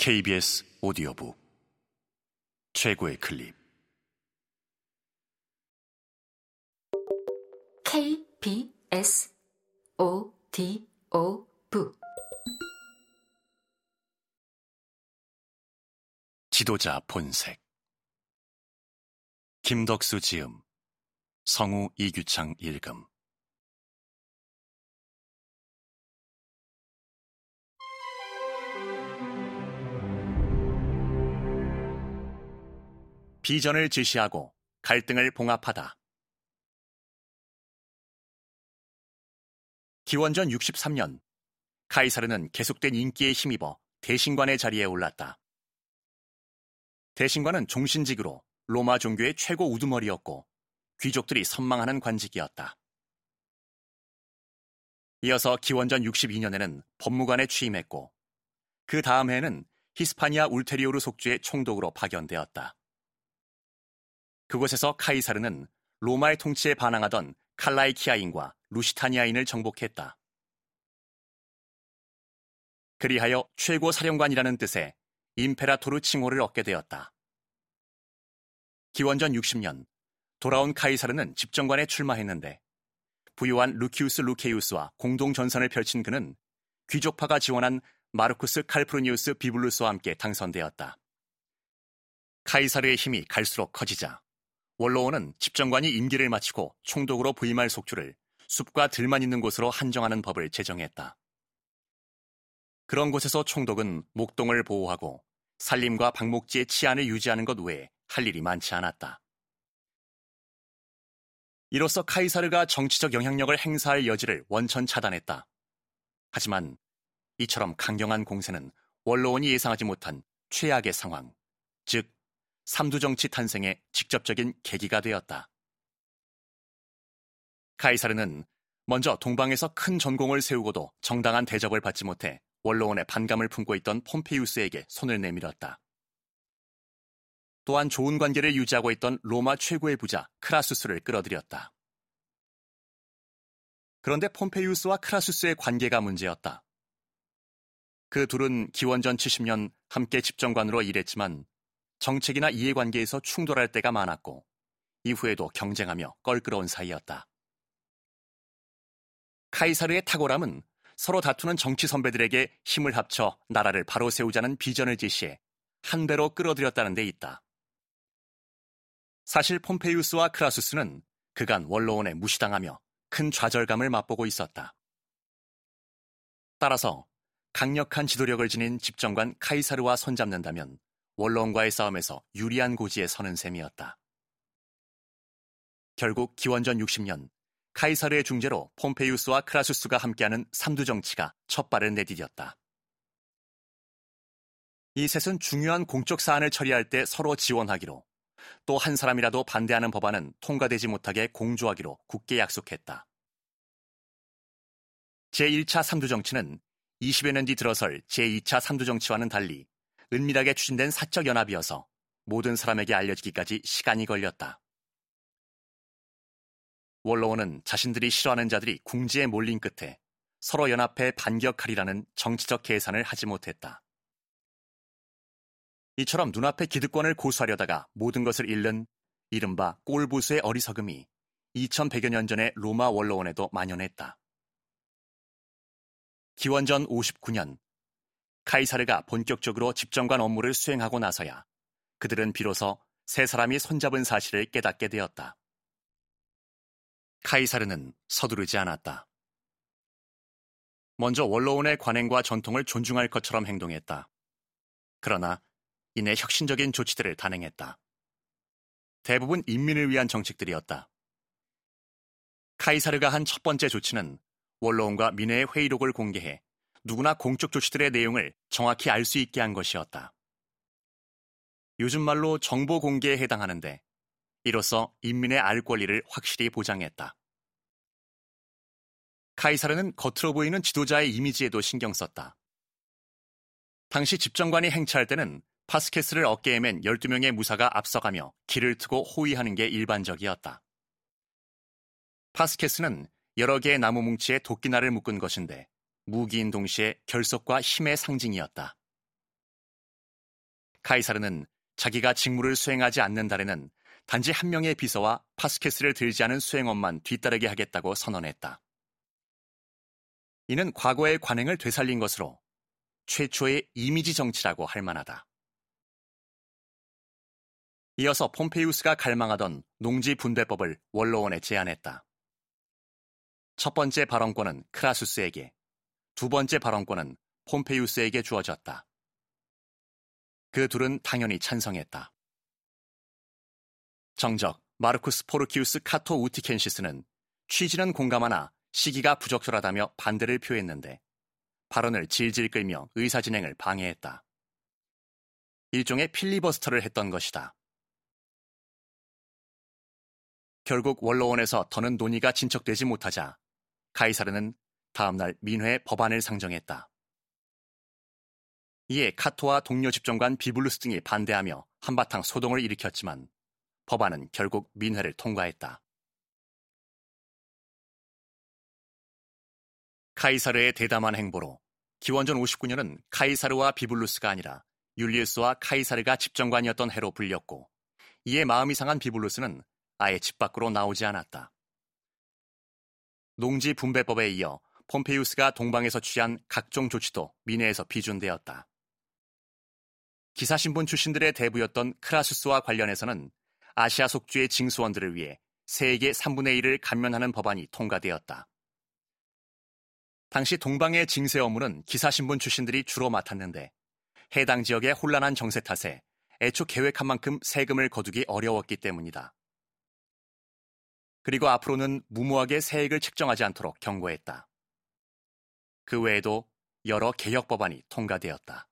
KBS 오디오북. 최고의 클립. KBS 오디오북. 지도자 본색. 김덕수 지음. 성우 이규창 읽음 비전을 제시하고 갈등을 봉합하다. 기원전 63년 카이사르는 계속된 인기에 힘입어 대신관의 자리에 올랐다. 대신관은 종신직으로 로마 종교의 최고 우두머리였고 귀족들이 선망하는 관직이었다. 이어서 기원전 62년에는 법무관에 취임했고 그 다음 해에는 히스파니아 울테리오르 속주의 총독으로 파견되었다. 그곳에서 카이사르는 로마의 통치에 반항하던 칼라이키아인과 루시타니아인을 정복했다. 그리하여 최고 사령관이라는 뜻의 임페라토르 칭호를 얻게 되었다. 기원전 60년 돌아온 카이사르는 집정관에 출마했는데 부유한 루키우스 루케이우스와 공동 전선을 펼친 그는 귀족파가 지원한 마르쿠스 칼프루니우스 비블루스와 함께 당선되었다. 카이사르의 힘이 갈수록 커지자 원로원은 집정관이 임기를 마치고 총독으로 부임할 속주를 숲과 들만 있는 곳으로 한정하는 법을 제정했다. 그런 곳에서 총독은 목동을 보호하고 산림과 방목지의 치안을 유지하는 것 외에 할 일이 많지 않았다. 이로써 카이사르가 정치적 영향력을 행사할 여지를 원천 차단했다. 하지만 이처럼 강경한 공세는 원로원이 예상하지 못한 최악의 상황, 즉 삼두정치 탄생의 직접적인 계기가 되었다. 카이사르는 먼저 동방에서 큰 전공을 세우고도 정당한 대접을 받지 못해 원로원의 반감을 품고 있던 폼페이우스에게 손을 내밀었다. 또한 좋은 관계를 유지하고 있던 로마 최고의 부자 크라수스를 끌어들였다. 그런데 폼페이우스와 크라수스의 관계가 문제였다. 그 둘은 기원전 70년 함께 집정관으로 일했지만 정책이나 이해관계에서 충돌할 때가 많았고 이후에도 경쟁하며 껄끄러운 사이였다. 카이사르의 탁월함은 서로 다투는 정치 선배들에게 힘을 합쳐 나라를 바로 세우자는 비전을 제시해 한 배로 끌어들였다는 데 있다. 사실 폼페이우스와 크라수스는 그간 원로원에 무시당하며 큰 좌절감을 맛보고 있었다. 따라서 강력한 지도력을 지닌 집정관 카이사르와 손잡는다면 원론과의 싸움에서 유리한 고지에 서는 셈이었다. 결국 기원전 60년 카이사르의 중재로 폼페이우스와 크라수스가 함께하는 삼두 정치가 첫 발을 내디뎠다. 이 셋은 중요한 공적 사안을 처리할 때 서로 지원하기로 또 한 사람이라도 반대하는 법안은 통과되지 못하게 공조하기로 굳게 약속했다. 제1차 삼두 정치는 20여 년 뒤 들어설 제2차 삼두 정치와는 달리 은밀하게 추진된 사적 연합이어서 모든 사람에게 알려지기까지 시간이 걸렸다. 원로원은 자신들이 싫어하는 자들이 궁지에 몰린 끝에 서로 연합해 반격하리라는 정치적 계산을 하지 못했다. 이처럼 눈앞에 기득권을 고수하려다가 모든 것을 잃는 이른바 꼴보수의 어리석음이 2100여 년 전의 로마 원로원에도 만연했다. 기원전 59년 카이사르가 본격적으로 집정관 업무를 수행하고 나서야 그들은 비로소 세 사람이 손잡은 사실을 깨닫게 되었다. 카이사르는 서두르지 않았다. 먼저 원로원의 관행과 전통을 존중할 것처럼 행동했다. 그러나 이내 혁신적인 조치들을 단행했다. 대부분 인민을 위한 정책들이었다. 카이사르가 한 첫 번째 조치는 원로원과 민회의 회의록을 공개해 누구나 공적 조치들의 내용을 정확히 알 수 있게 한 것이었다. 요즘 말로 정보 공개에 해당하는데 이로써 인민의 알 권리를 확실히 보장했다. 카이사르는 겉으로 보이는 지도자의 이미지에도 신경 썼다. 당시 집정관이 행차할 때는 파스케스를 어깨에 맨 12명의 무사가 앞서가며 길을 트고 호위하는 게 일반적이었다. 파스케스는 여러 개의 나무 뭉치에 도끼날을 묶은 것인데 무기인 동시에 결속과 힘의 상징이었다. 카이사르는 자기가 직무를 수행하지 않는 달에는 단지 한 명의 비서와 파스케스를 들지 않은 수행원만 뒤따르게 하겠다고 선언했다. 이는 과거의 관행을 되살린 것으로 최초의 이미지 정치라고 할 만하다. 이어서 폼페이우스가 갈망하던 농지 분배법을 원로원에 제안했다. 첫 번째 발언권은 크라수스에게, 두 번째 발언권은 폼페이우스에게 주어졌다. 그 둘은 당연히 찬성했다. 정적 마르쿠스 포르키우스 카토 우티켄시스는 취지는 공감하나 시기가 부적절하다며 반대를 표했는데 발언을 질질 끌며 의사 진행을 방해했다. 일종의 필리버스터를 했던 것이다. 결국 원로원에서 더는 논의가 진척되지 못하자 카이사르는 다음날 민회 법안을 상정했다. 이에 카토와 동료 집정관 비블루스 등이 반대하며 한바탕 소동을 일으켰지만 법안은 결국 민회를 통과했다. 카이사르의 대담한 행보로 기원전 59년은 카이사르와 비블루스가 아니라 율리우스와 카이사르가 집정관이었던 해로 불렸고 이에 마음이 상한 비블루스는 아예 집 밖으로 나오지 않았다. 농지 분배법에 이어 폼페이우스가 동방에서 취한 각종 조치도 민회에서 비준되었다. 기사신분 출신들의 대부였던 크라수스와 관련해서는 아시아 속주의 징수원들을 위해 세계 3분의 1을 감면하는 법안이 통과되었다. 당시 동방의 징세 업무는 기사신분 출신들이 주로 맡았는데 해당 지역의 혼란한 정세 탓에 애초 계획한 만큼 세금을 거두기 어려웠기 때문이다. 그리고 앞으로는 무모하게 세액을 책정하지 않도록 경고했다. 그 외에도 여러 개혁 법안이 통과되었다.